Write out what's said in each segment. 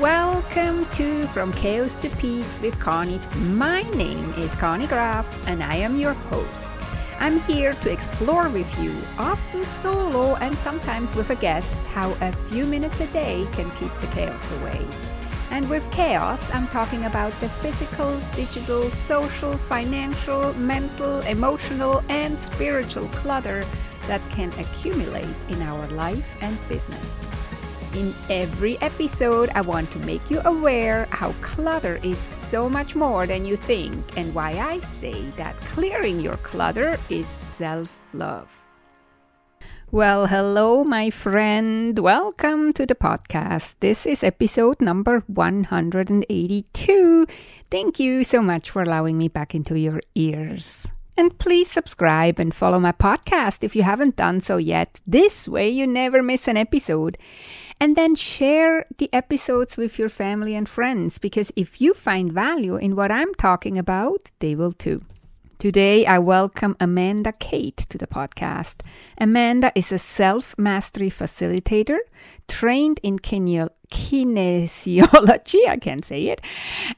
Welcome to From Chaos to Peace with Conny. My name is Conny Graf and I am your host. I'm here to explore with you, often solo and sometimes with a guest, how a few minutes a day can keep the chaos away. And with chaos, I'm talking about the physical, digital, social, financial, mental, emotional, and spiritual clutter that can accumulate in our life and business. In every episode, I want to make you aware how clutter is so much more than you think and why I say that clearing your clutter is self love. Well, hello, my friend. Welcome to the podcast. This is episode number 182. Thank you so much for allowing me back into your ears. And please subscribe and follow my podcast if you haven't done so yet. This way, you never miss an episode. And then share the episodes with your family and friends because if you find value in what I'm talking about, they will too. Today, I welcome Amanda Kate to the podcast. Amanda is a self mastery facilitator trained in kinesiology, I can't say it,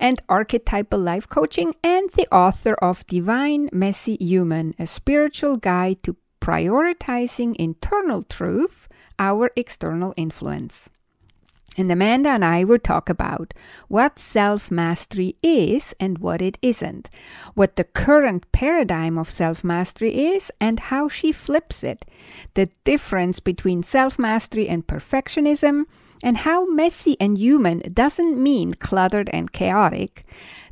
and archetypal life coaching, and the author of Divine Messy Human, a spiritual guide to prioritizing internal truth our external influence. And Amanda and I will talk about what self mastery is and what it isn't, what the current paradigm of self mastery is and how she flips it, the difference between self mastery and perfectionism, and how messy and human doesn't mean cluttered and chaotic,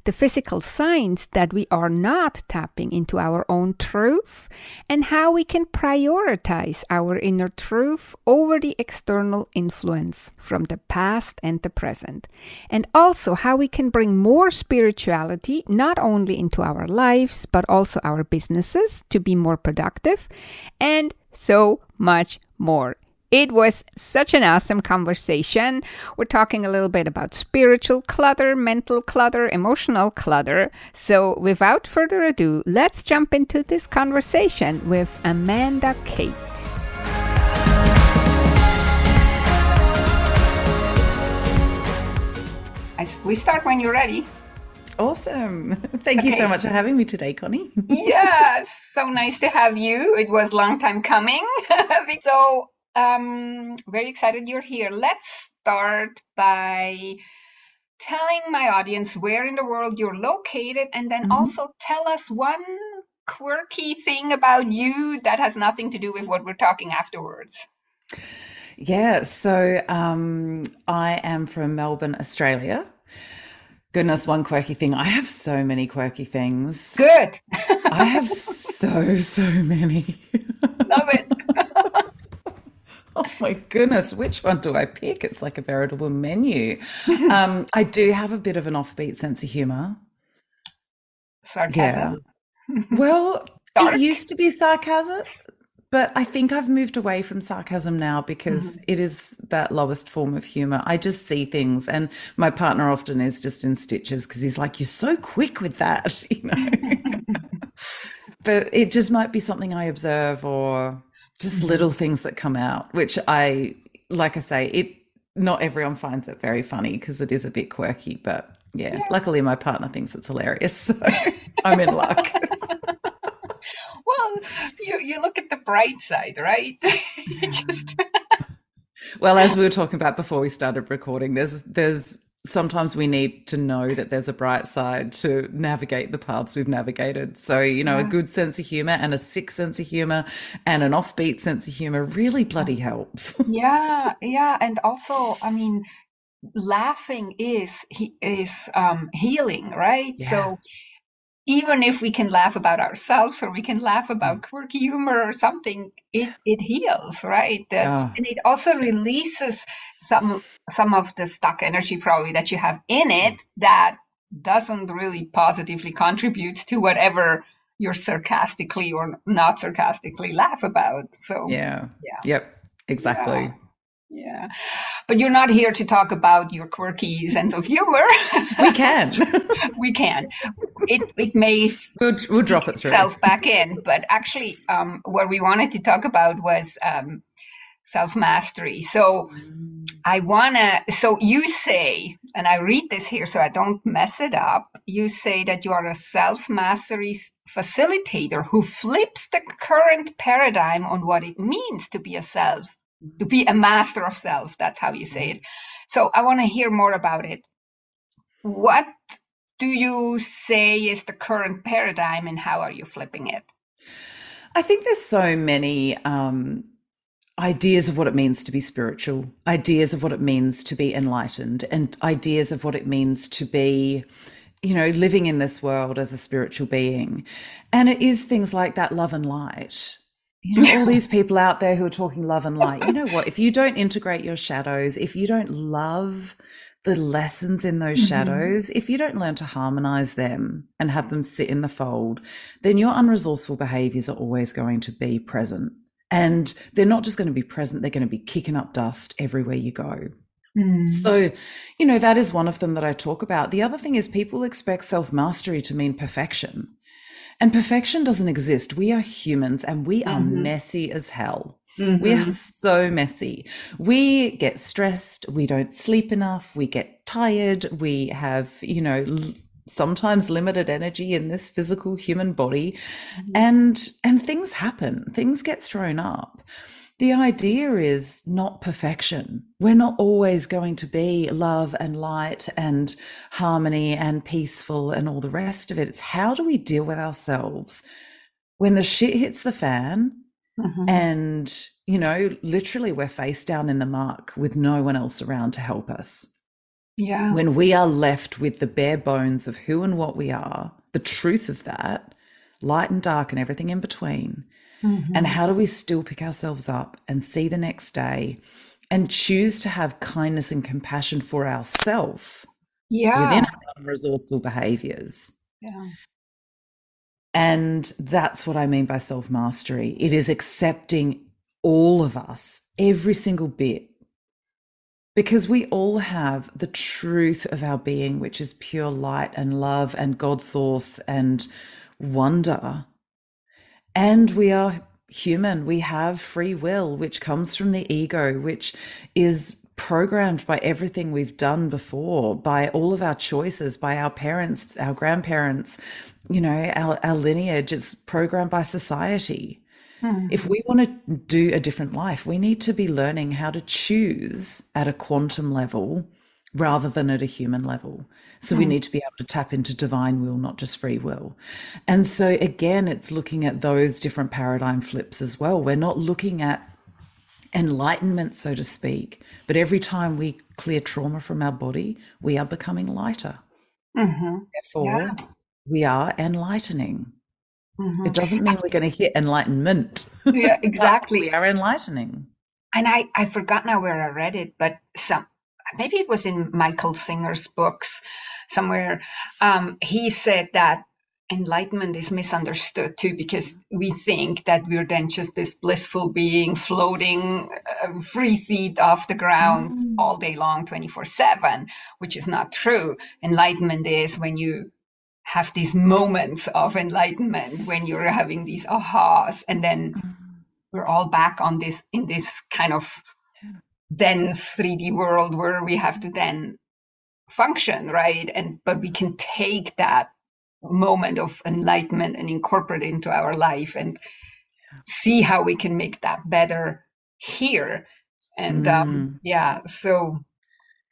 the physical signs that we are not tapping into our own truth, and how we can prioritize our inner truth over the external influence from the past and the present, and also how we can bring more spirituality not only into our lives but also our businesses to be more productive, and so much more. It was such an awesome conversation. We're talking a little bit about spiritual clutter, mental clutter, emotional clutter. So, without further ado, let's jump into this conversation with Amanda Kate. We start when you're ready. Awesome. Thank okay. you so much for having me today, Conny. yes, so nice to have you. It was a long time coming. so um, very excited you're here. Let's start by telling my audience where in the world you're located and then mm-hmm. also tell us one quirky thing about you that has nothing to do with what we're talking afterwards. Yeah, so um, I am from Melbourne, Australia. Goodness, one quirky thing. I have so many quirky things. Good. I have so, so many. Love it. Oh my goodness, which one do I pick? It's like a veritable menu. um, I do have a bit of an offbeat sense of humor. Sarcasm. Yeah. Well, Dark. it used to be sarcasm, but I think I've moved away from sarcasm now because mm-hmm. it is that lowest form of humor. I just see things, and my partner often is just in stitches because he's like, "You're so quick with that," you know. but it just might be something I observe or just mm-hmm. little things that come out, which I, like I say, it, not everyone finds it very funny because it is a bit quirky, but yeah, yeah, luckily my partner thinks it's hilarious. So I'm in luck. well, you, you look at the bright side, right? just... well, as we were talking about before we started recording, there's, there's, sometimes we need to know that there's a bright side to navigate the paths we've navigated. So, you know, yeah. a good sense of humor and a sick sense of humor and an offbeat sense of humor really bloody helps. yeah, yeah, and also, I mean, laughing is is um healing, right? Yeah. So even if we can laugh about ourselves or we can laugh about mm. quirky humor or something, it, it heals, right? Yeah. And it also releases some some of the stuck energy probably that you have in it that doesn't really positively contribute to whatever you're sarcastically or not sarcastically laugh about. So yeah, yeah, yep, exactly. Yeah. Yeah. But you're not here to talk about your quirky sense of humor. We can. we can. It, it may we'll, we'll drop it through. Self back in. But actually, um, what we wanted to talk about was um, self mastery. So, I wanna, so you say, and I read this here so I don't mess it up. You say that you are a self mastery facilitator who flips the current paradigm on what it means to be a self, to be a master of self. That's how you say it. So I want to hear more about it. What do you say is the current paradigm and how are you flipping it? I think there's so many um, ideas of what it means to be spiritual, ideas of what it means to be enlightened, and ideas of what it means to be, you know, living in this world as a spiritual being. And it is things like that love and light. You know, all these people out there who are talking love and light. You know what? If you don't integrate your shadows, if you don't love the lessons in those mm-hmm. shadows, if you don't learn to harmonize them and have them sit in the fold, then your unresourceful behaviors are always going to be present. And they're not just going to be present, they're going to be kicking up dust everywhere you go. Mm. So, you know, that is one of them that I talk about. The other thing is people expect self mastery to mean perfection. And perfection doesn't exist. We are humans and we are mm-hmm. messy as hell. Mm-hmm. We are mm-hmm. so messy. We get stressed. We don't sleep enough. We get tired. We have, you know, l- sometimes limited energy in this physical human body. Mm-hmm. And, and things happen. Things get thrown up the idea is not perfection. We're not always going to be love and light and harmony and peaceful and all the rest of it. It's how do we deal with ourselves when the shit hits the fan mm-hmm. and, you know, literally we're face down in the muck with no one else around to help us. Yeah. When we are left with the bare bones of who and what we are, the truth of that, light and dark and everything in between Mm-hmm. And how do we still pick ourselves up and see the next day and choose to have kindness and compassion for ourselves yeah. within our resourceful behaviors? Yeah. And that's what I mean by self mastery. It is accepting all of us, every single bit, because we all have the truth of our being, which is pure light and love and God source and wonder. And we are human. We have free will, which comes from the ego, which is programmed by everything we've done before, by all of our choices, by our parents, our grandparents, you know, our, our lineage. It's programmed by society. Hmm. If we want to do a different life, we need to be learning how to choose at a quantum level rather than at a human level. So mm. we hmm. need to be able to tap into divine will, not just free will. And so again, it's looking at those different paradigm flips as well. We're not looking at enlightenment, so to speak, but every time we clear trauma from our body, we are becoming lighter. Mm-hmm. Therefore, yeah. we are enlightening. Mm-hmm. It doesn't mean we're going to hit enlightenment. Yeah, exactly. we are enlightening. And I, I forgot now where I read it, but some maybe it was in Michael Singer's books somewhere. Um, he said that enlightenment is misunderstood too because we think that we're then just this blissful being floating uh, free feet off the ground mm. all day long 24 7 which is not true enlightenment is when you have these moments of enlightenment when you're having these ahas and then mm. we're all back on this in this kind of dense 3D world where we have to then function, right? And but we can take that moment of enlightenment and incorporate it into our life and see how we can make that better here. And um, mm. um, yeah, so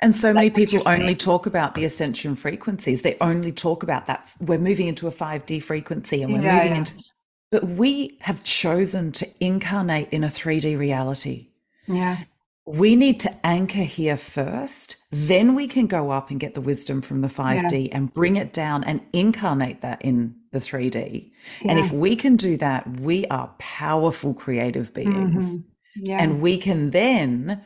and so many people only talk about the ascension frequencies. They only talk about that. We're moving into a 5D frequency and we're yeah, moving yeah. into, but we have chosen to incarnate in a 3D reality. Yeah we need to anchor here first. Then we can go up and get the wisdom from the 5D yeah. and bring it down and incarnate that in the 3D. Yeah. And if we can do that, we are powerful creative beings. Mm-hmm. Yeah. And we can then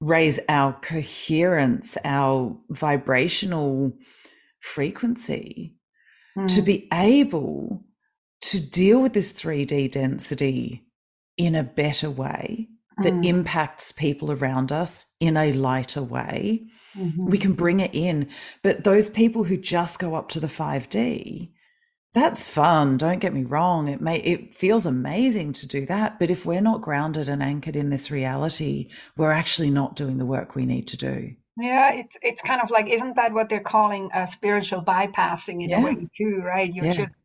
raise our coherence, our vibrational frequency mm. to be able to deal with this 3D density in a better way that mm. impacts people around us in a lighter way, mm-hmm. we can bring it in. But those people who just go up to the 5D, that's fun don't get me wrong it may it feels amazing to do that but if we're not grounded and anchored in this reality we're actually not doing the work we need to do yeah it's it's kind of like isn't that what they're calling a spiritual bypassing in yeah. a way too right you're yeah. just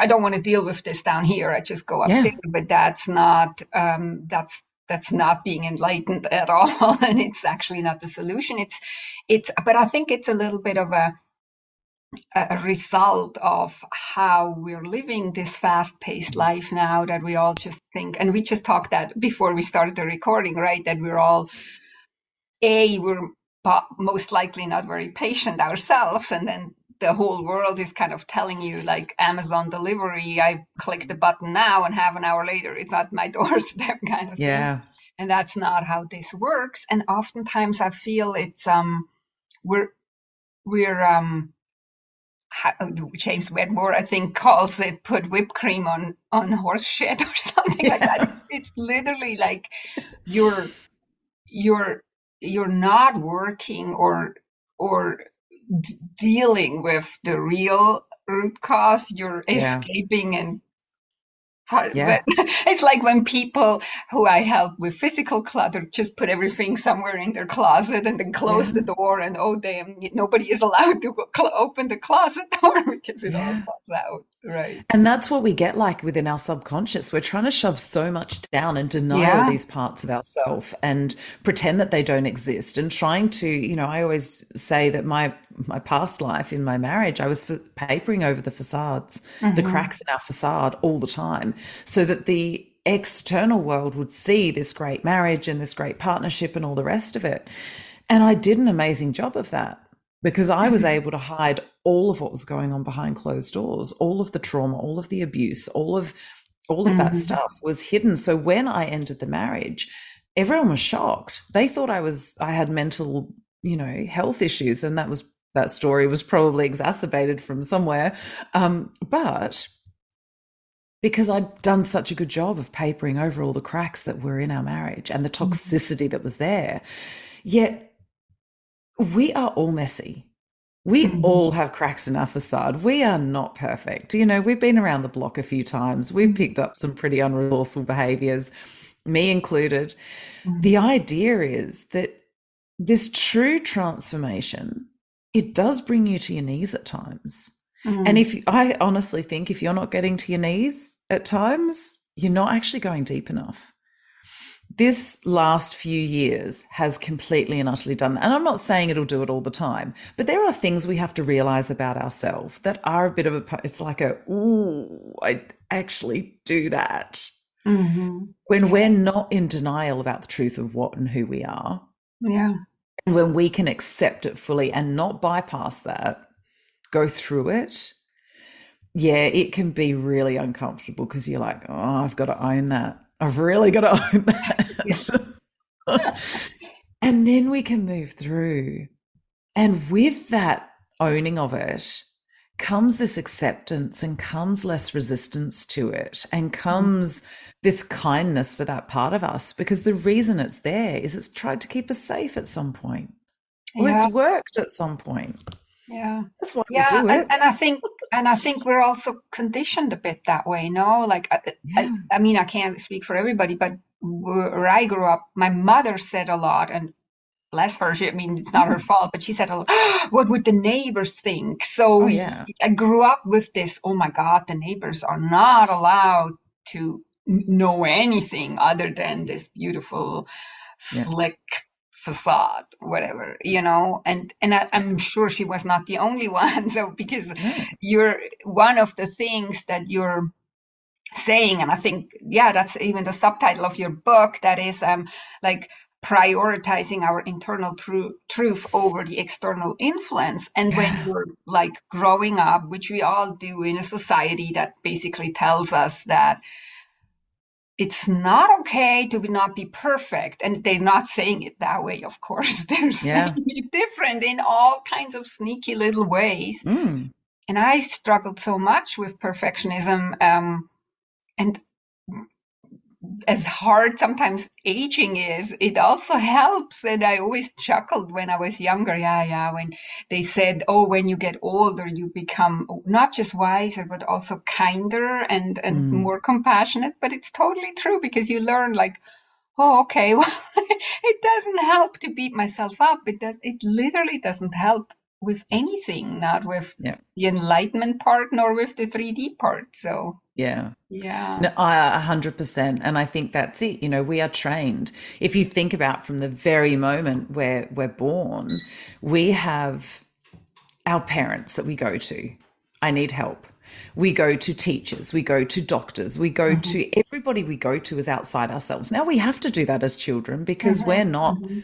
I, don't want to deal with this down here. I just go up yeah. there, but that's not um, that's that's not being enlightened at all, and it's actually not the solution. It's it's, but I think it's a little bit of a a result of how we're living this fast paced life now that we all just think, and we just talked that before we started the recording, right? That we're all, A, we're most likely not very patient ourselves. And then the whole world is kind of telling you, like Amazon delivery, I click the button now and half an hour later it's at my doorstep kind of yeah. Thing. And that's not how this works. And oftentimes I feel it's, um, we're, we're, um, James Wedmore, I think, calls it put whipped cream on on horse shit or something yeah. like that. It's, it's, literally like you're you're you're not working or or d- dealing with the real root cause. You're yeah. escaping and part yeah. It's like when people who I help with physical clutter just put everything somewhere in their closet and then close yeah. the door and oh damn, nobody is allowed to open the closet door because it all falls out. Right. And that's what we get like within our subconscious. We're trying to shove so much down and deny all these parts of ourself and pretend that they don't exist and trying to, you know, I always say that my my past life in my marriage, I was papering over the facades, mm-hmm. the cracks in our facade all the time so that the external world would see this great marriage and this great partnership and all the rest of it. And I did an amazing job of that because I was mm-hmm. able to hide all of what was going on behind closed doors, all of the trauma, all of the abuse, all of all of that mm-hmm. stuff was hidden. So when I ended the marriage, everyone was shocked. They thought I was I had mental, you know, health issues and that was that story was probably exacerbated from somewhere. Um, but because I'd done such a good job of papering over all the cracks that were in our marriage and the mm-hmm. toxicity that was there. Yet we are all messy. We mm-hmm. all have cracks in our facade. We are not perfect. You know, we've been around the block a few times. We've picked up some pretty unresourceful behaviors, me included. Mm-hmm. The idea is that this true transformation, it does bring you to your knees at times. Mm. And if I honestly think if you're not getting to your knees at times, you're not actually going deep enough. This last few years has completely and utterly done that. And I'm not saying it'll do it all the time, but there are things we have to realize about ourselves that are a bit of a, it's like a, ooh, I actually do that. Mm-hmm. When we're not in denial about the truth of what and who we are. Yeah. And when we can accept it fully and not bypass that, go through it, yeah, it can be really uncomfortable because you're like, oh, I've got to own that. I've really got to own that. and then we can move through. And with that owning of it comes this acceptance and comes less resistance to it and mm. comes this kindness for that part of us because the reason it's there is it's tried to keep us safe at some point or it's worked at some point. Yeah, that's why yeah, we do it. And, and, I think, and I think we're also conditioned a bit that way. No, like I, yeah. I, I mean, I can't speak for everybody, but where I grew up, my mother said a lot, and bless her. She, I mean, it's not her fault, but she said, "What would the neighbors think?" So oh, yeah. I grew up with this. Oh my God, the neighbors are not allowed to know anything other than this beautiful, yeah. slick facade whatever you know? And and I, am sure she was not the only one so because you're one of the things that you're saying and i think yeah that's even the subtitle of your book that is um like prioritizing our internal tru- truth over the external influence. And when you're like growing up which we all do in a society that basically tells us that it's not okay to not be perfect. And they're not saying it that way, of course. They're yeah. saying it different in all kinds of sneaky little ways. Mm. And I struggled so much with perfectionism. Um, and as hard sometimes aging is, it also helps. And I always chuckled when I was younger. Yeah, yeah. When they said, "Oh, when you get older, you become not just wiser, but also kinder and and mm. more compassionate." But it's totally true because you learn like, "Oh, okay, well, it doesn't help to beat myself up. It does. It literally doesn't help." With anything, not with yeah. the enlightenment part, nor with the 3D part. So, yeah. Yeah. No, I, 100%. And I think that's it. You know, we are trained. If you think about from the very moment where we're born, we have our parents that we go to. I need help. We go to teachers, we go to doctors, we go mm-hmm. to everybody we go to is outside ourselves. Now we have to do that as children because mm-hmm. we're not mm-hmm.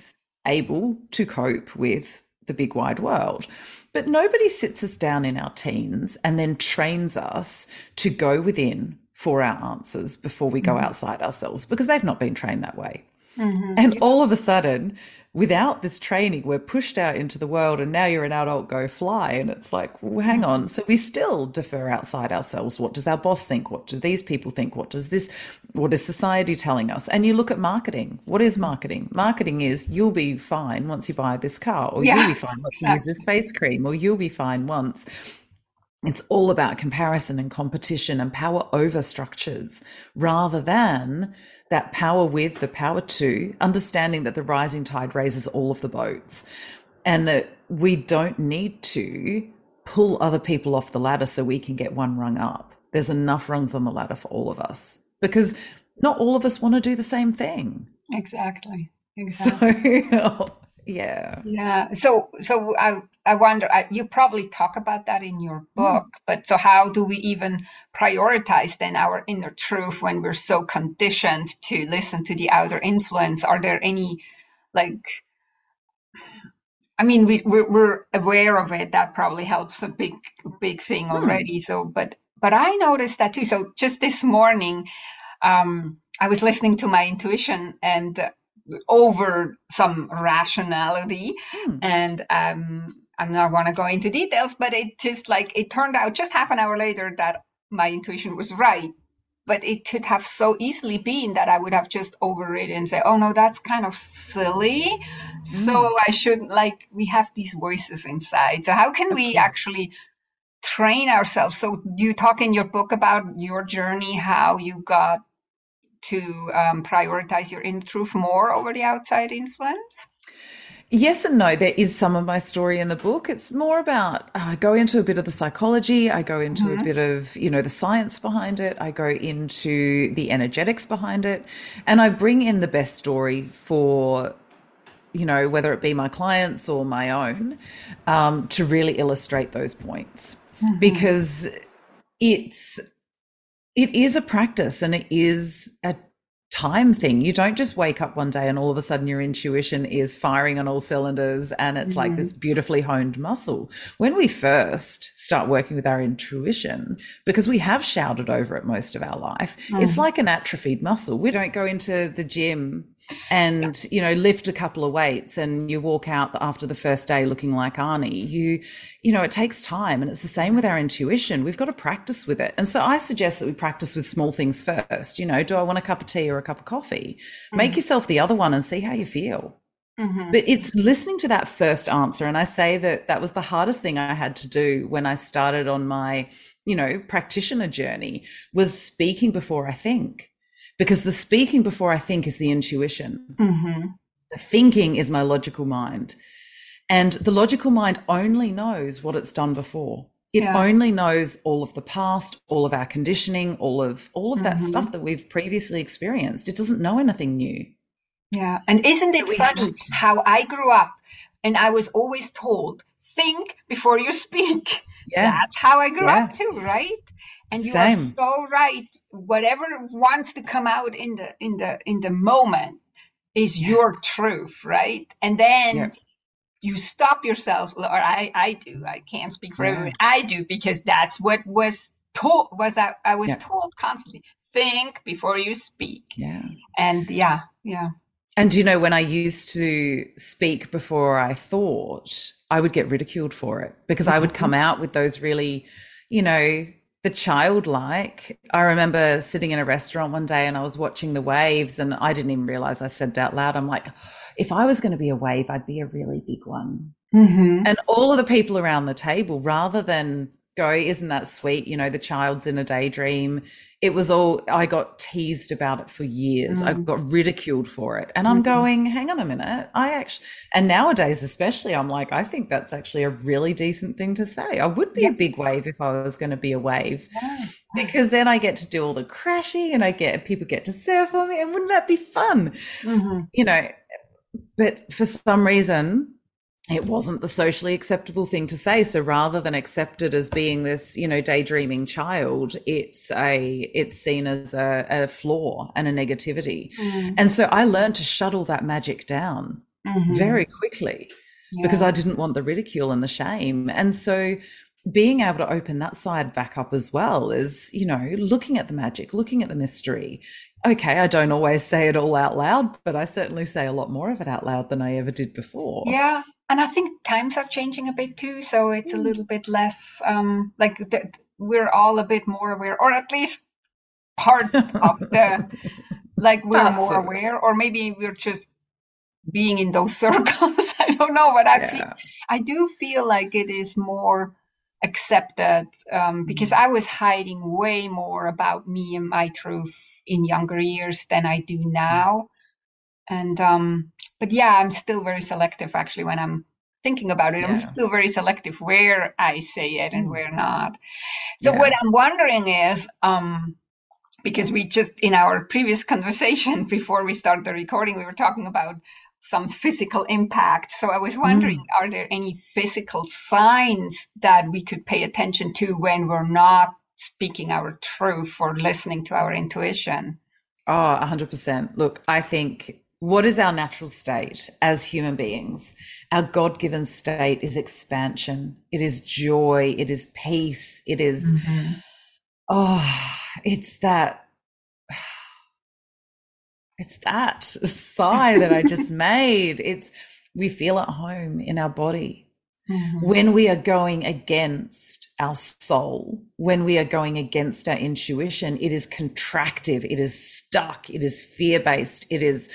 able to cope with the big wide world. But nobody sits us down in our teens and then trains us to go within for our answers before we go mm-hmm. outside ourselves because they've not been trained that way. Mm-hmm. And all of a sudden, without this training, we're pushed out into the world and now you're an adult, go fly. And it's like, well, hang on. So we still defer outside ourselves. What does our boss think? What do these people think? What does this, what is society telling us? And you look at marketing. What is marketing? Marketing is you'll be fine once you buy this car, or yeah. you'll be fine once you use this face cream, or you'll be fine once. It's all about comparison and competition and power over structures rather than that power with, the power to, understanding that the rising tide raises all of the boats and that we don't need to pull other people off the ladder so we can get one rung up. There's enough rungs on the ladder for all of us because not all of us want to do the same thing. Exactly. Exactly. So, yeah. Yeah. So, so I, I wonder, I, you probably talk about that in your hmm. book, mm. but so how do we even prioritize then our inner truth when we're so conditioned to listen to the outer influence? Are there any, like, I mean, we, we're, we're aware of it. That probably helps a big, big thing hmm. already. Mm. So, but, but I noticed that too. So just this morning, um, I was listening to my intuition and over some rationality hmm. and um, i'm not going to go into details but it just like it turned out just half an hour later that my intuition was right but it could have so easily been that i would have just overridden and say oh no that's kind of silly mm. so i shouldn't like we have these voices inside so how can of we course. actually train ourselves so you talk in your book about your journey how you got to um, prioritize your inner truth more over the outside influence? Yes and no. There is some of my story in the book. It's more about uh, I go into a bit of the psychology. I go into mm-hmm. a bit of you know the science behind it. I go into the energetics behind it, and I bring in the best story for you know whether it be my clients or my own um, to really illustrate those points mm-hmm. because it's it is a practice and it is a time thing. You don't just wake up one day and all of a sudden your intuition is firing on all cylinders and it's mm-hmm. like this beautifully honed muscle. When we first start working with our intuition, because we have shouted over it most of our life, mm-hmm. it's like an atrophied muscle. We don't go into the gym and you know lift a couple of weights and you walk out after the first day looking like Arnie you you know it takes time and it's the same with our intuition we've got to practice with it and so I suggest that we practice with small things first you know do I want a cup of tea or a cup of coffee mm-hmm. make yourself the other one and see how you feel mm-hmm. but it's listening to that first answer and I say that that was the hardest thing I had to do when I started on my you know practitioner journey was speaking before I think because the speaking before I think is the intuition. Mm-hmm. The thinking is my logical mind. And the logical mind only knows what it's done before. It yeah. only knows all of the past, all of our conditioning, all of all of that mm-hmm. stuff that we've previously experienced. It doesn't know anything new. Yeah. And isn't it funny how I grew up and I was always told, think before you speak. Yeah. That's how I grew yeah. up too, right? And you Same. are so right whatever wants to come out in the in the in the moment is yeah. your truth right and then. You stop yourself or i i do i can't speak for yeah. everyone i do because that's what was told was i, I was told constantly think before you speak yeah and yeah yeah and you know when i used to speak before i thought i would get ridiculed for it because mm-hmm. i would mm-hmm. come out with those really you know the childlike. I remember sitting in a restaurant one day and I was watching the waves and I didn't even realize I said it out loud. I'm like, if I was going to be a wave, I'd be a really big one. Mm-hmm. And all of the people around the table, rather than go, isn't that sweet? You know, the child's in a daydream. It was all, I got teased about it for years. Mm. I got ridiculed for it. And I'm mm-hmm. going, hang on a minute. I actually, and nowadays, especially, I'm like, I think that's actually a really decent thing to say. I would be a big wave if I was going to be a wave yeah. because then I get to do all the crashing and I get, people get to surf on me. And wouldn't that be fun? Mm-hmm. You know, but for some reason, it wasn't the socially acceptable thing to say. So rather than accepted as being this, you know, daydreaming child, it's a it's seen as a, a flaw and a negativity. Mm. And so I learned to shuttle that magic down mm-hmm. very quickly yeah. because I didn't want the ridicule and the shame. And so being able to open that side back up as well is, you know, looking at the magic, looking at the mystery, okay, I don't always say it all out loud, but I certainly say a lot more of it out loud than I ever did before. Yeah. And I think times are changing a bit too. So it's a little bit less um, like th- we're all a bit more aware, or at least part of the, like we're That's more it. aware, or maybe we're just being in those circles. I don't know, but I yeah. feel, I do feel like it is more accepted um, because. I was hiding way more about me and my truth in younger years than I do now. And um, but yeah, I'm still very selective actually when I'm thinking about it. Yeah. I'm still very selective where I say it and mm. where not. So yeah. what I'm wondering is um, because we just in our previous conversation before we start the recording, we were talking about some physical impact. So I was wondering, mm. are there any physical signs that we could pay attention to when we're not speaking our truth or listening to our intuition? Oh, 100%. Look, I think what is our natural state as human beings? Our God given state is expansion, it is joy, it is peace, it is, mm-hmm. oh, it's that it's that sigh that I just made. It's we feel at home in our body. Mm-hmm. When we are going against our soul, when we are going against our intuition, it is contractive, it is stuck, it is fear based, it is,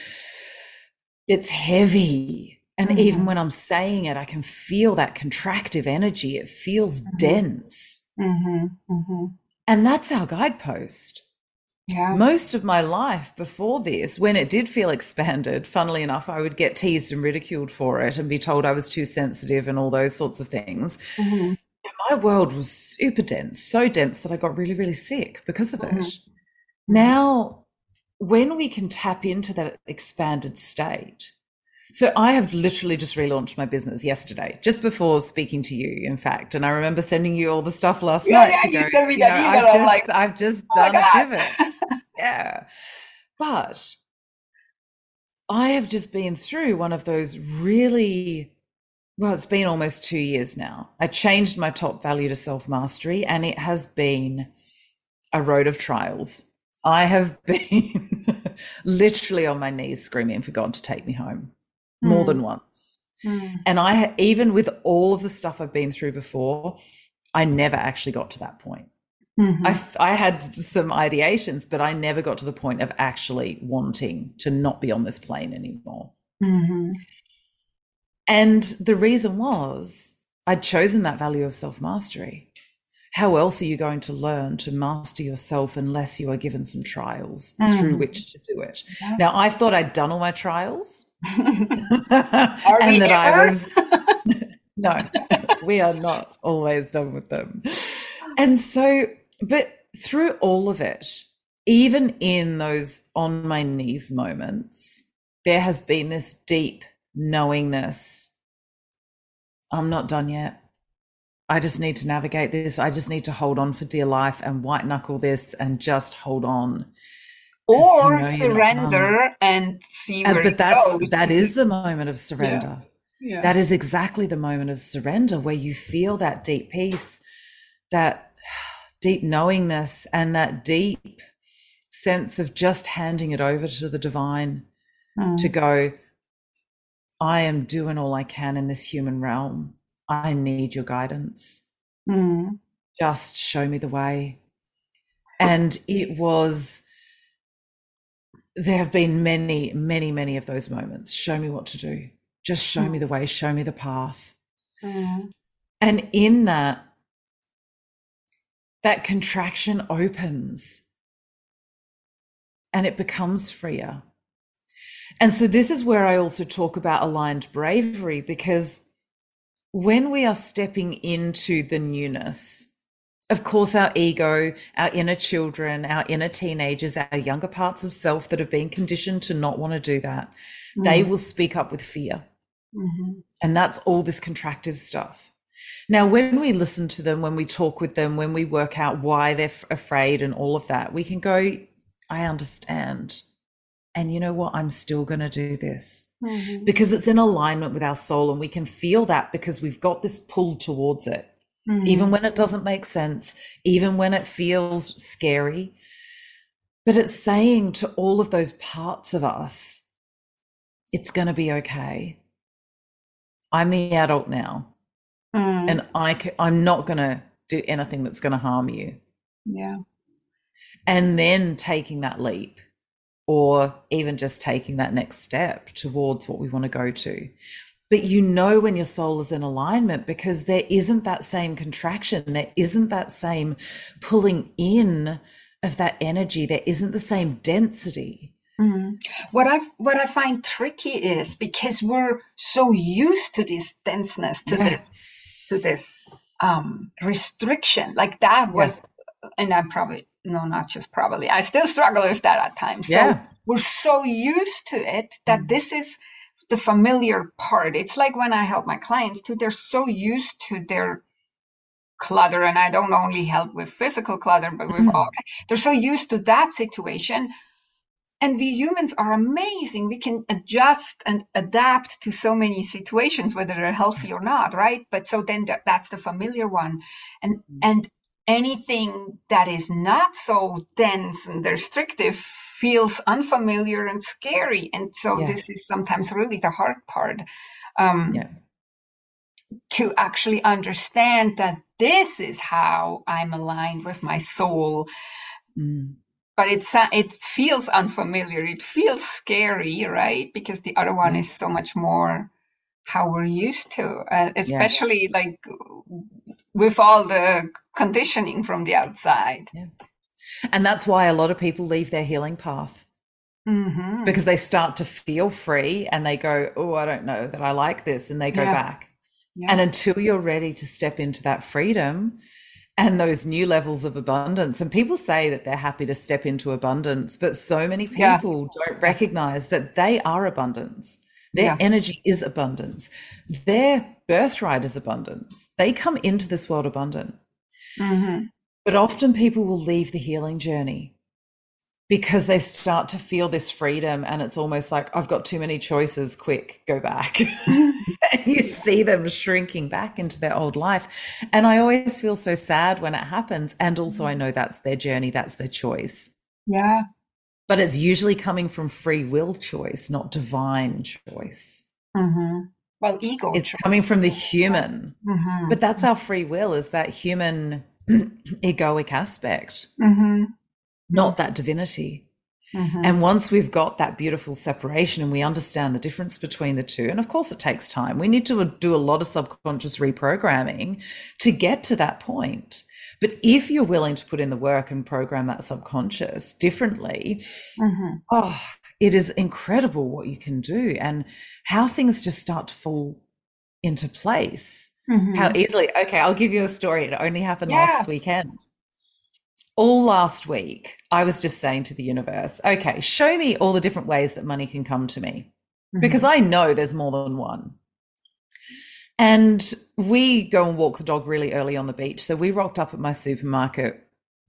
it's heavy. And mm-hmm. even when I'm saying it, I can feel that contractive energy. It feels mm-hmm. dense. Mm-hmm. Mm-hmm. And that's our guidepost. Yeah. Most of my life before this, when it did feel expanded, funnily enough, I would get teased and ridiculed for it and be told I was too sensitive and all those sorts of things. Mm-hmm. My world was super dense, so dense that I got really, really sick because of mm-hmm. it. Now, when we can tap into that expanded state, so I have literally just relaunched my business yesterday, just before speaking to you, in fact. And I remember sending you all the stuff last yeah, night yeah, to go. You know, I've just, like, I've just oh done a pivot. Yeah, but I have just been through one of those really. Well, it's been almost two years now. I changed my top value to self mastery, and it has been a road of trials. I have been literally on my knees screaming for God to take me home more than mm. once. Mm. And I, even with all of the stuff I've been through before, I never actually got to that point. Mm-hmm. I, I had some ideations, but I never got to the point of actually wanting to not be on this plane anymore. Mm-hmm. And the reason was I'd chosen that value of self mastery. How else are you going to learn to master yourself unless you are given some trials mm. through which to do it? Yeah. Now, I thought I'd done all my trials and that ever? I was no, we are not always done with them. And so, but through all of it, even in those on my knees moments, there has been this deep knowingness. I'm not done yet. I just need to navigate this. I just need to hold on for dear life and white knuckle this and just hold on or you know surrender and see where but that's goes. that is the moment of surrender yeah. Yeah. that is exactly the moment of surrender where you feel that deep peace that deep knowingness and that deep sense of just handing it over to the divine mm. to go i am doing all i can in this human realm i need your guidance mm. just show me the way. And it was, there have been many, many, many of those moments. Show me what to do. Just show mm. me the way, show me the path. Mm. And in that, that contraction opens and it becomes freer. And so, this is where I also talk about aligned bravery because when we are stepping into the newness, of course, our ego, our inner children, our inner teenagers, our younger parts of self that have been conditioned to not want to do that, mm. they will speak up with fear. Mm-hmm. And that's all this contractive stuff. Now, when we listen to them, when we talk with them, when we work out why they're f- afraid and all of that, we can go, I understand. And you know what? I'm still going to do this mm-hmm. because it's in alignment with our soul. And we can feel that because we've got this pull towards it, mm-hmm. even when it doesn't make sense, even when it feels scary. But it's saying to all of those parts of us, it's going to be okay. I'm the adult now. Mm. And I can, I'm not going to do anything that's going to harm you. Yeah. And then taking that leap or even just taking that next step towards what we want to go to. But you know when your soul is in alignment because there isn't that same contraction, there isn't that same pulling in of that energy, there isn't the same density. Mm. What I what I find tricky is because we're so used to this denseness, to yeah. this to this um, restriction. Like that was, yes. and I probably no, not just probably. I still struggle with that at times. So yeah. we're so used to it that mm. this is the familiar part. It's like when I help my clients too, they're so used to their clutter and I don't only help with physical clutter, but with mm. all, they're so used to that situation. And we humans are amazing. We can adjust and adapt to so many situations, whether they're healthy or not, right? But so then that's the familiar one. And, mm. and anything that is not so dense and restrictive feels unfamiliar and scary. And so yeah. this is sometimes really the hard part. Um, yeah. To actually understand that this is how I'm aligned with my soul. Mm. But it's it feels unfamiliar. It feels scary, right? Because the other one is so much more how we're used to, uh, especially yeah. like with all the conditioning from the outside. Yeah. And that's why a lot of people leave their healing path mm-hmm. because they start to feel free and they go, Oh, I don't know that I like this. And they go yeah. back. And until you're ready to step into that freedom and those new levels of abundance, and people say that they're happy to step into abundance, but so many people yeah. don't recognize that they are abundance. Their yeah. energy is abundance. Their birthright is abundance. They come into this world abundant. Mm-hmm. But often people will leave the healing journey because they start to feel this freedom and it's almost like I've got too many choices, quick, go back. and you see them shrinking back into their old life. And I always feel so sad when it happens. And also, I know that's their journey, that's their choice. Yeah. But it's usually coming from free will choice, not divine choice. Mm-hmm. Well, ego. It's choice. coming from the human. Mm-hmm. But that's our free will, is that human egoic aspect, mm-hmm. Not that divinity. Mm-hmm. And once we've got that beautiful separation and we understand the difference between the two, and of course it takes time, we need to do a lot of subconscious reprogramming to get to that point. But if you're willing to put in the work and program that subconscious differently, mm-hmm. oh, it is incredible what you can do and how things just start to fall into place. Mm-hmm. How easily. Okay, I'll give you a story. It only happened yeah. last weekend. All last week, I was just saying to the universe, okay, show me all the different ways that money can come to me. Mm-hmm. Because I know there's more than one. And we go and walk the dog really early on the beach. So we rocked up at my supermarket.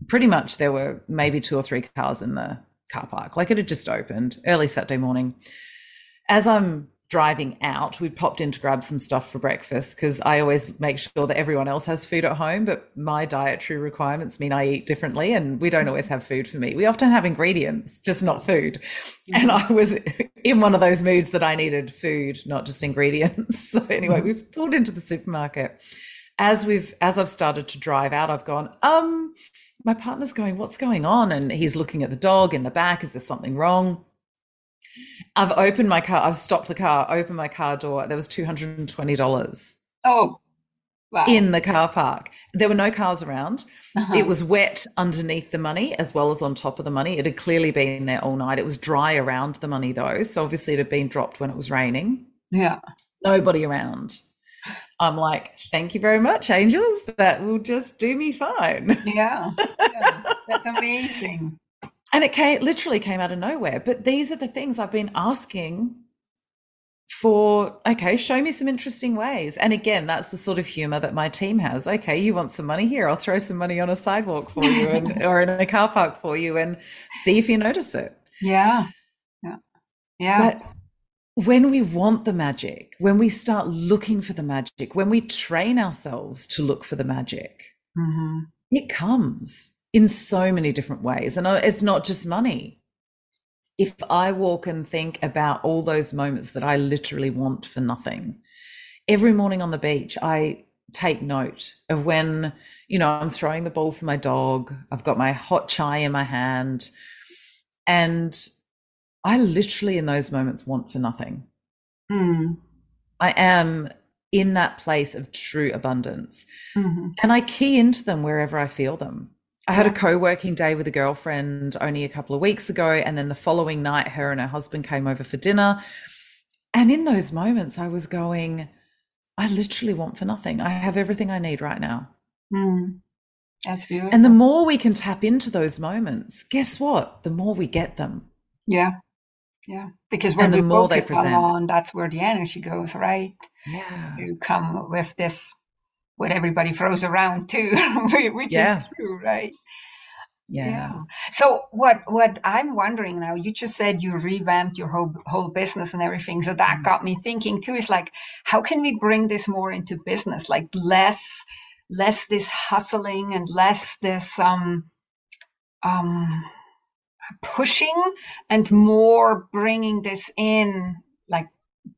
Pretty much there were maybe two or three cars in the car park. Like it had just opened early Saturday morning. As I'm driving out, we popped in to grab some stuff for breakfast because I always make sure that everyone else has food at home, but my dietary requirements mean I eat differently and we don't always have food for me. We often have ingredients, just not food. Mm-hmm. And I was in one of those moods that I needed food, not just ingredients. So anyway, mm-hmm. we pulled into the supermarket as we've as I've started to drive out, I've gone, um, my partner's going, what's going on? And he's looking at the dog in the back. Is there something wrong? I've opened my car, I've stopped the car, opened my car door. There was $220. Oh, wow. In the car park. There were no cars around. Uh-huh. It was wet underneath the money as well as on top of the money. It had clearly been there all night. It was dry around the money though. So obviously it had been dropped when it was raining. Yeah. Nobody around. I'm like, thank you very much, angels. That will just do me fine. Yeah. yeah. That's amazing. And it came literally came out of nowhere. But these are the things I've been asking for okay show me some interesting ways. And again that's the sort of humor that my team has. Okay you want some money here? I'll throw some money on a sidewalk for you and, or in a car park for you and see if you notice it. Yeah. Yeah. Yeah. But when we want the magic, when we start looking for the magic, when we train ourselves to look for the magic, mm-hmm. it comes in so many different ways. And it's not just money. If I walk and think about all those moments that I literally want for nothing, every morning on the beach, I take note of when, you know, I'm throwing the ball for my dog, I've got my hot chai in my hand, and I literally, in those moments, want for nothing. Mm. I am in that place of true abundance. Mm-hmm. And I key into them wherever I feel them. I had a co working day with a girlfriend only a couple of weeks ago. And then the following night, her and her husband came over for dinner. And in those moments, I was going, I literally want for nothing. I have everything I need right now. Mm. That's beautiful. And the more we can tap into those moments, guess what? The more we get them. Yeah. Yeah, because when and the more they present, on, that's where the energy goes, right? Yeah, to come with this, what everybody throws around too, which yeah. is true, right? Yeah. yeah. So what what I'm wondering now, you just said you revamped your whole whole business and everything. So that mm. got me thinking too, is like, how can we bring this more into business? Like less less this hustling and less this um um pushing and more bringing this in like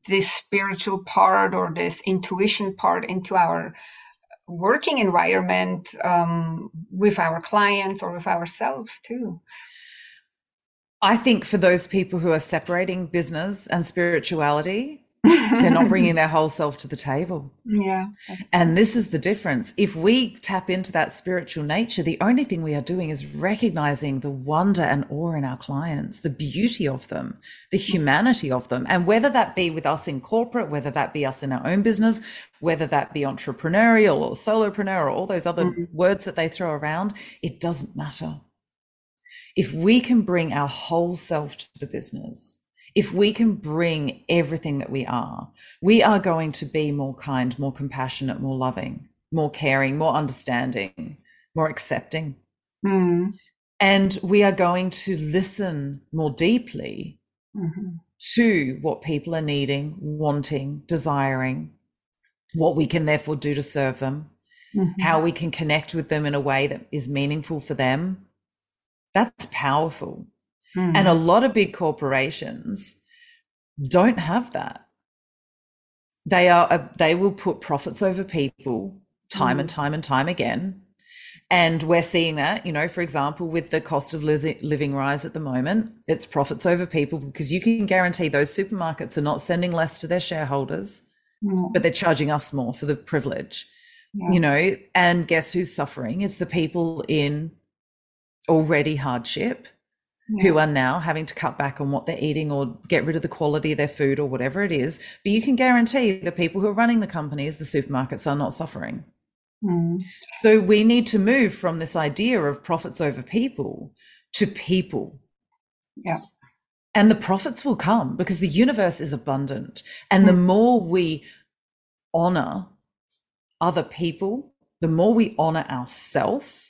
this spiritual part or this intuition part into our working environment um, with our clients or with ourselves too? I think for those people who are separating business and spirituality they're not bringing their whole self to the table. Yeah. And this is the difference. If we tap into that spiritual nature, the only thing we are doing is recognizing the wonder and awe in our clients, the beauty of them, the humanity of them. And whether that be with us in corporate, whether that be us in our own business, whether that be entrepreneurial or solopreneur or all those other mm-hmm. words that they throw around, it doesn't matter. If we can bring our whole self to the business, if we can bring everything that we are, we are going to be more kind, more compassionate, more loving, more caring, more understanding, more accepting. Mm. And we are going to listen more deeply mm-hmm. to what people are needing, wanting, desiring, what we can therefore do to serve them, mm-hmm. how we can connect with them in a way that is meaningful for them. That's powerful. Mm. And a lot of big corporations don't have that. They are uh, they will put profits over people time mm. and time and time again. And we're seeing that, you know, for example, with the cost of living rise at the moment, it's profits over people because you can guarantee those supermarkets are not sending less to their shareholders, mm. but they're charging us more for the privilege, yeah. you know. And guess who's suffering? It's the people in already hardship yeah. who are now having to cut back on what they're eating or get rid of the quality of their food or whatever it is. But you can guarantee the people who are running the companies, the supermarkets, are not suffering. Mm. So we need to move from this idea of profits over people to people. Yeah. And the profits will come because the universe is abundant. And mm. the more we honor other people, the more we honor ourselves,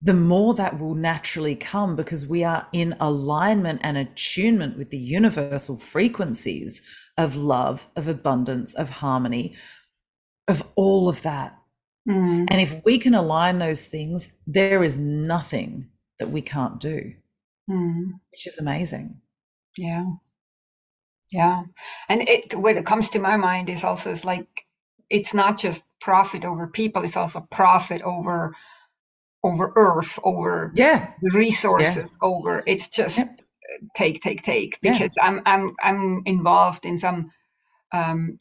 the more that will naturally come because we are in alignment and attunement with the universal frequencies of love, of abundance, of harmony, of all of that. Mm. And if we can align those things, there is nothing that we can't do, mm. which is amazing. Yeah. Yeah. And it, what it comes to my mind is also is like it's not just profit over people; it's also profit over over Earth, over yeah the resources, yeah. over it's just yeah. take, take, take. Because yeah. I'm I'm I'm involved in some um,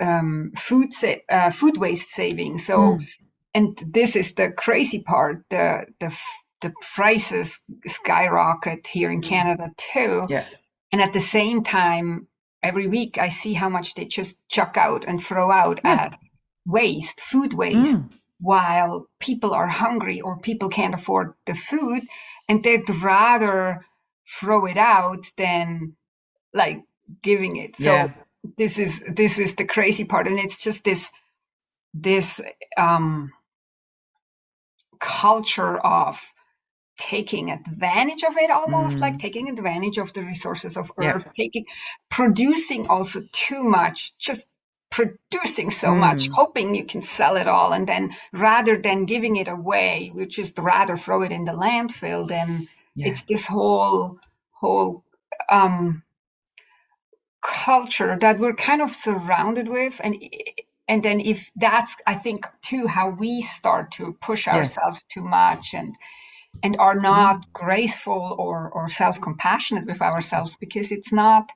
um, food sa- uh, food waste saving. So, mm. and this is the crazy part. The the the prices skyrocket here in mm. Canada too. Yeah. And at the same time, every week I see how much they just chuck out and throw out as waste, food waste, mm. While people are hungry or people can't afford the food, and they'd rather throw it out than like giving it. So this is this is the crazy part, and it's just this this um culture of taking advantage of it almost mm. like taking advantage of the resources of earth taking producing also too much just producing so mm. much hoping you can sell it all and then rather than giving it away we just rather throw it in the landfill then yeah. it's this whole whole um culture that we're kind of surrounded with and and then if that's i think too how we start to push ourselves yeah. too much and and are not mm-hmm. graceful or, or self compassionate with ourselves because it's not.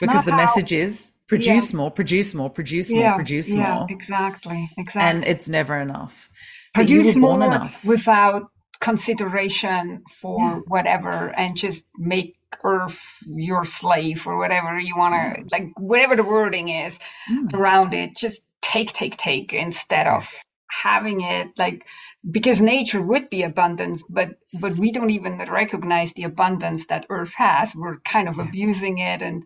Because not the how, message is produce yeah. more, produce more, produce yeah, more, produce yeah, more. Exactly, exactly. And it's never enough. Produce more enough. without consideration for whatever and just make earth your slave or whatever you want to like whatever the wording is mm. around it just take take take instead of having it like because nature would be abundance but but we don't even recognize the abundance that earth has we're kind of abusing it and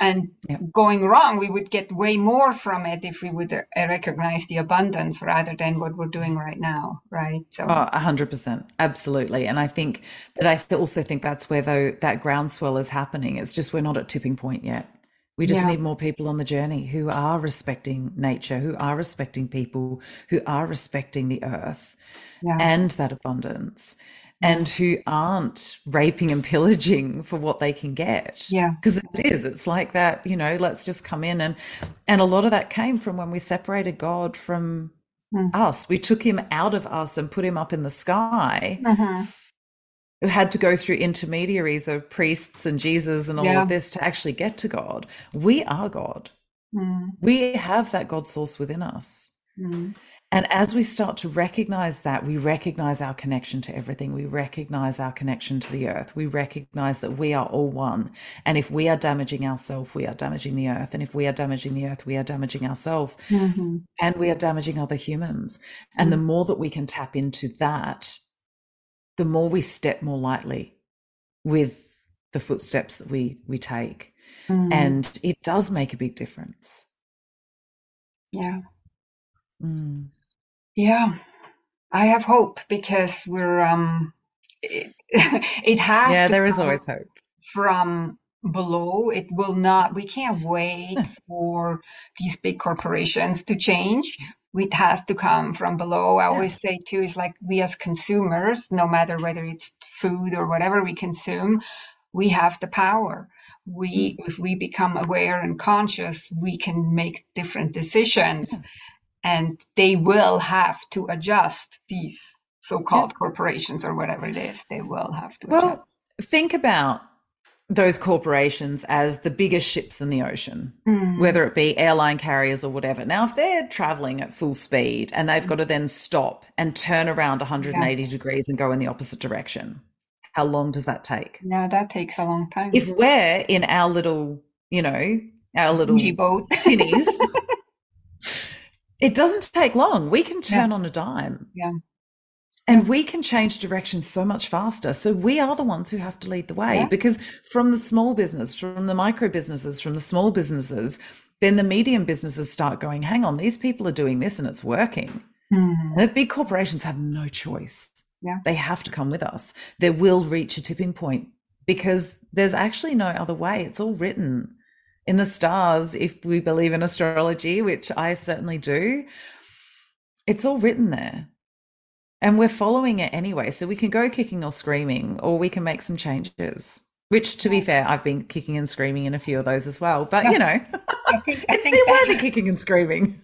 and yeah. going wrong we would get way more from it if we would uh, recognize the abundance rather than what we're doing right now right so oh, 100% absolutely and i think but i also think that's where though that groundswell is happening it's just we're not at tipping point yet we just yeah. need more people on the journey who are respecting nature, who are respecting people, who are respecting the earth yeah. and that abundance, and who aren't raping and pillaging for what they can get. Yeah. Because it is. It's like that, you know, let's just come in and and a lot of that came from when we separated God from mm. us. We took him out of us and put him up in the sky. Mm-hmm had to go through intermediaries of priests and Jesus and all yeah. of this to actually get to God. We are God. Mm. We have that God source within us. Mm. And as we start to recognize that, we recognize our connection to everything. We recognize our connection to the earth. We recognize that we are all one. And if we are damaging ourselves, we are damaging the earth. And if we are damaging the earth, we are damaging ourselves. Mm-hmm. And we are damaging other humans. And mm-hmm. the more that we can tap into that, the more we step more lightly with the footsteps that we we take mm. and it does make a big difference yeah mm. Yeah i have hope because we're um it, it has yeah there is always hope from below it will not we can't wait for these big corporations to change it has to come from below. I always say too, is like we as consumers, no matter whether it's food or whatever we consume, we have the power. We, mm. if we become aware and conscious, we can make different decisions. And they will have to adjust these so-called yeah. corporations or whatever it is. They will have to. Well, adjust. think about those corporations as the biggest ships in the ocean, mm. whether it be airline carriers or whatever. Now, if they're traveling at full speed and they've got to then stop and turn around 180 yeah. degrees and go in the opposite direction, how long does that take? Yeah, that takes a long time. If we're in our little, you know, our little tinnies, it doesn't take long. We can turn yeah. on a dime. Yeah. And we can change direction so much faster. So we are the ones who have to lead the way yeah. because from the small business, from the micro businesses, from the small businesses, then the medium businesses start going, hang on, these people are doing this and it's working. Mm. The big corporations have no choice. Yeah. They have to come with us. There will reach a tipping point because there's actually no other way. It's all written in the stars if we believe in astrology, which I certainly do. It's all written there and we're following it anyway. So we can go kicking or screaming, or we can make some changes. Which, to be fair, I've been kicking and screaming in a few of those as well. But you know, I think, I it's been worthy kicking and screaming.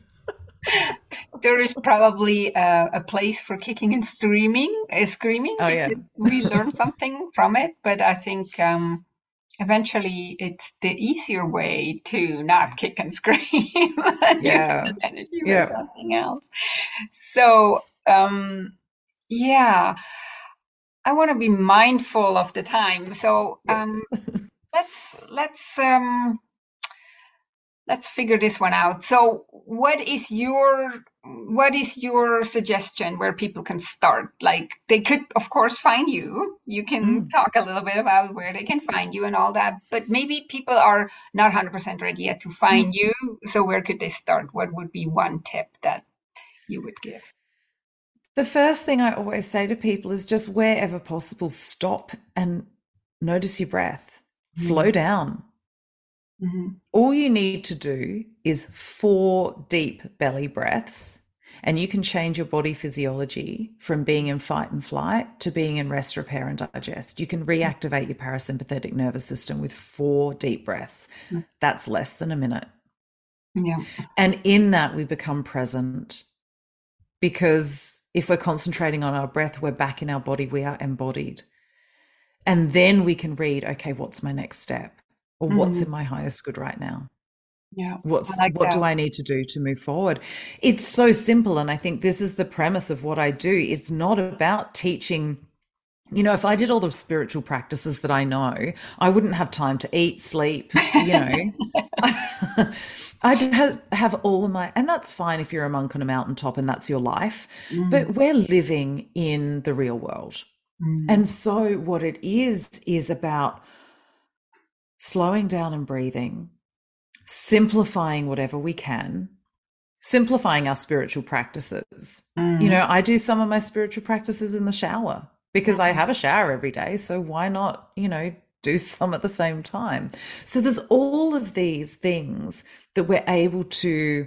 there is probably a, a, place for kicking and screaming, uh, screaming oh, yeah. we learn something from it. But I think um, eventually it's the easier way to not kick and scream and yeah. energy yeah. for something else. So um, yeah, I want to be mindful of the time. So um, yes. let's let's um, let's figure this one out. So, what is your what is your suggestion where people can start? Like they could, of course, find you. You can mm. talk a little bit about where they can find you and all that. But maybe people are not hundred percent ready yet to find mm. you. So, where could they start? What would be one tip that you would give? The first thing I always say to people is just wherever possible, stop and notice your breath. Mm. Slow down Mm-hmm. All you need to do is four deep belly breaths, and you can change your body physiology from being in fight and flight to being in rest, repair, and digest. You can reactivate your parasympathetic nervous system with four deep breaths. Mm-hmm. That's less than a minute. Yeah. And in that, we become present because if we're concentrating on our breath, we're back in our body, we are embodied. And then we can read, okay, what's my next step? or mm. what's in my highest good right now yeah what's like what that. do i need to do to move forward it's so simple and i think this is the premise of what i do it's not about teaching you know if i did all the spiritual practices that i know i wouldn't have time to eat sleep you know i'd have, have all of my and that's fine if you're a monk on a mountaintop and that's your life mm. but we're living in the real world mm. and so what it is is about slowing down and breathing, simplifying whatever we can, simplifying our spiritual practices. Mm. You know, I do some of my spiritual practices in the shower because I have a shower every day. So why not, you know, do some at the same time? So there's all of these things that we're able to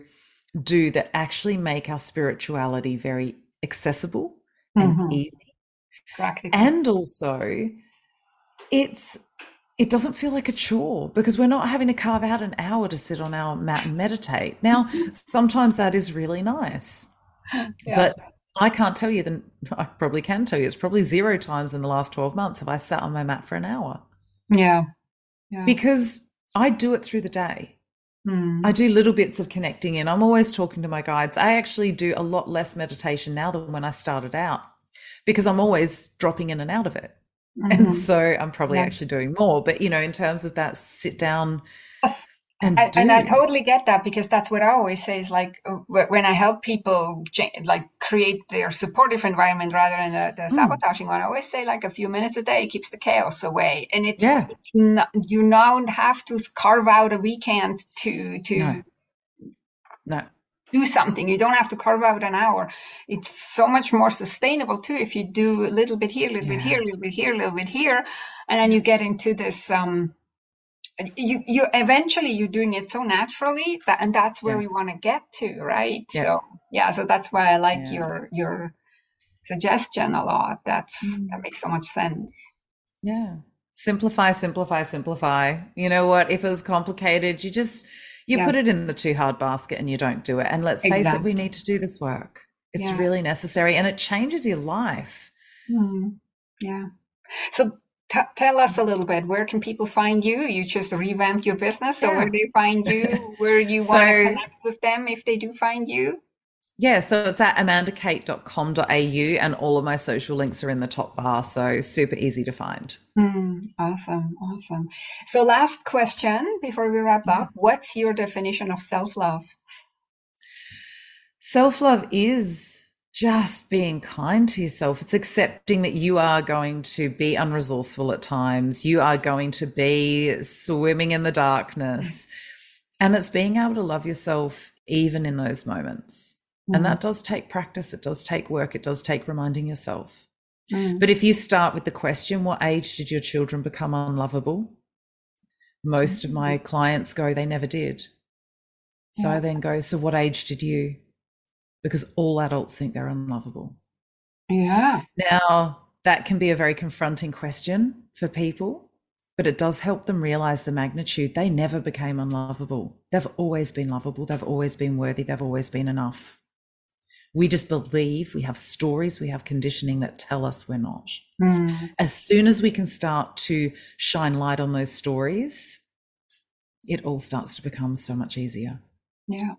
do that actually make our spirituality very accessible mm-hmm. and easy. Practical. And also, it's it doesn't feel like a chore because we're not having to carve out an hour to sit on our mat and meditate. Now, sometimes that is really nice. Yeah. But I can't tell you, then I probably can tell you, it's probably zero times in the last 12 months have I sat on my mat for an hour. Yeah. yeah. Because I do it through the day. Mm. I do little bits of connecting in. I'm always talking to my guides. I actually do a lot less meditation now than when I started out because I'm always dropping in and out of it. Mm-hmm. And so I'm probably yeah. actually doing more. But, you know, in terms of that sit down and, I, and I totally get that because that's what I always say is like uh, when I help people like create their supportive environment rather than the, the mm. sabotaging one, I always say like a few minutes a day keeps the chaos away. And it's, yeah. It's not, you don't have to carve out a weekend to, to, no. no do something. You don't have to carve out an hour. It's so much more sustainable too if you do a little bit here, a little yeah. bit here, a little bit here, a little bit here, and then you get into this. Um, you you eventually you're doing it so naturally that and that's where yeah. we want to get to, right? Yeah. So yeah, so that's why I like your your suggestion a lot. That's mm. that makes so much sense. Yeah. Simplify, simplify, simplify. You know what? If it was complicated, you just you yeah. put it in the too hard basket and you don't do it. And let's face it, we need to do this work. It's yeah. really necessary and it changes your life. Mm. Yeah. So t- tell us a little bit where can people find you? You just revamped your business. So yeah. where do they find you? where you want to connect with them if they do find you? Yeah, so it's at amandakate.com.au and all of my social links are in the top bar. So super easy to find. Mm, awesome. Awesome. So, last question before we wrap up What's your definition of self love? Self love is just being kind to yourself. It's accepting that you are going to be unresourceful at times, you are going to be swimming in the darkness. And it's being able to love yourself even in those moments. Mm. And that does take practice, it does take work, it does take reminding yourself. Mm. But if you start with the question, what age did your children become unlovable? Most of my mm-hmm. clients go, they never did. So yeah. I then go, so what age did you? Because all adults think they're unlovable. Yeah. Now, that can be a very confronting question for people, but it does help them realize the magnitude. They never became unlovable. they've always been lovable, they've always been worthy, they've always been enough. We just believe we have stories, we have conditioning that tell us we're not. Mm. As soon as we can start to shine light on those stories, it all starts to become so much easier. Yeah,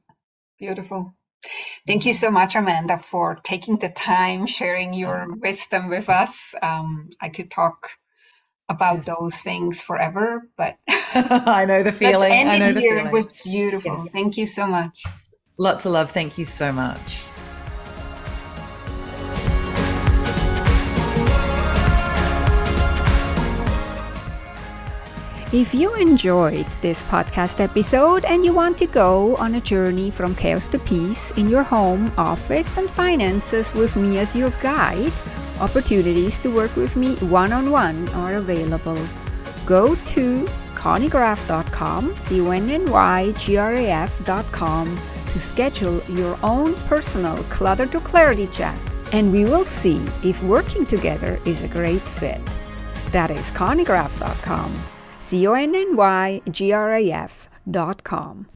beautiful. Thank you so much, Amanda, for taking the time, sharing your wisdom with us. Um, I could talk about those things forever, but I know the feeling. I know the feeling. It was beautiful. Yes. Thank you so much. Lots of love. Thank you so much. If you enjoyed this podcast episode and you want to go on a journey from chaos to peace in your home, office, and finances with me as your guide, opportunities to work with me one on one are available. Go to connygraf.com, C O N N Y G R A F.com to schedule your own personal clutter to clarity chat, and we will see if working together is a great fit. That is connygraf.com. C O N N Y G R A F dot com.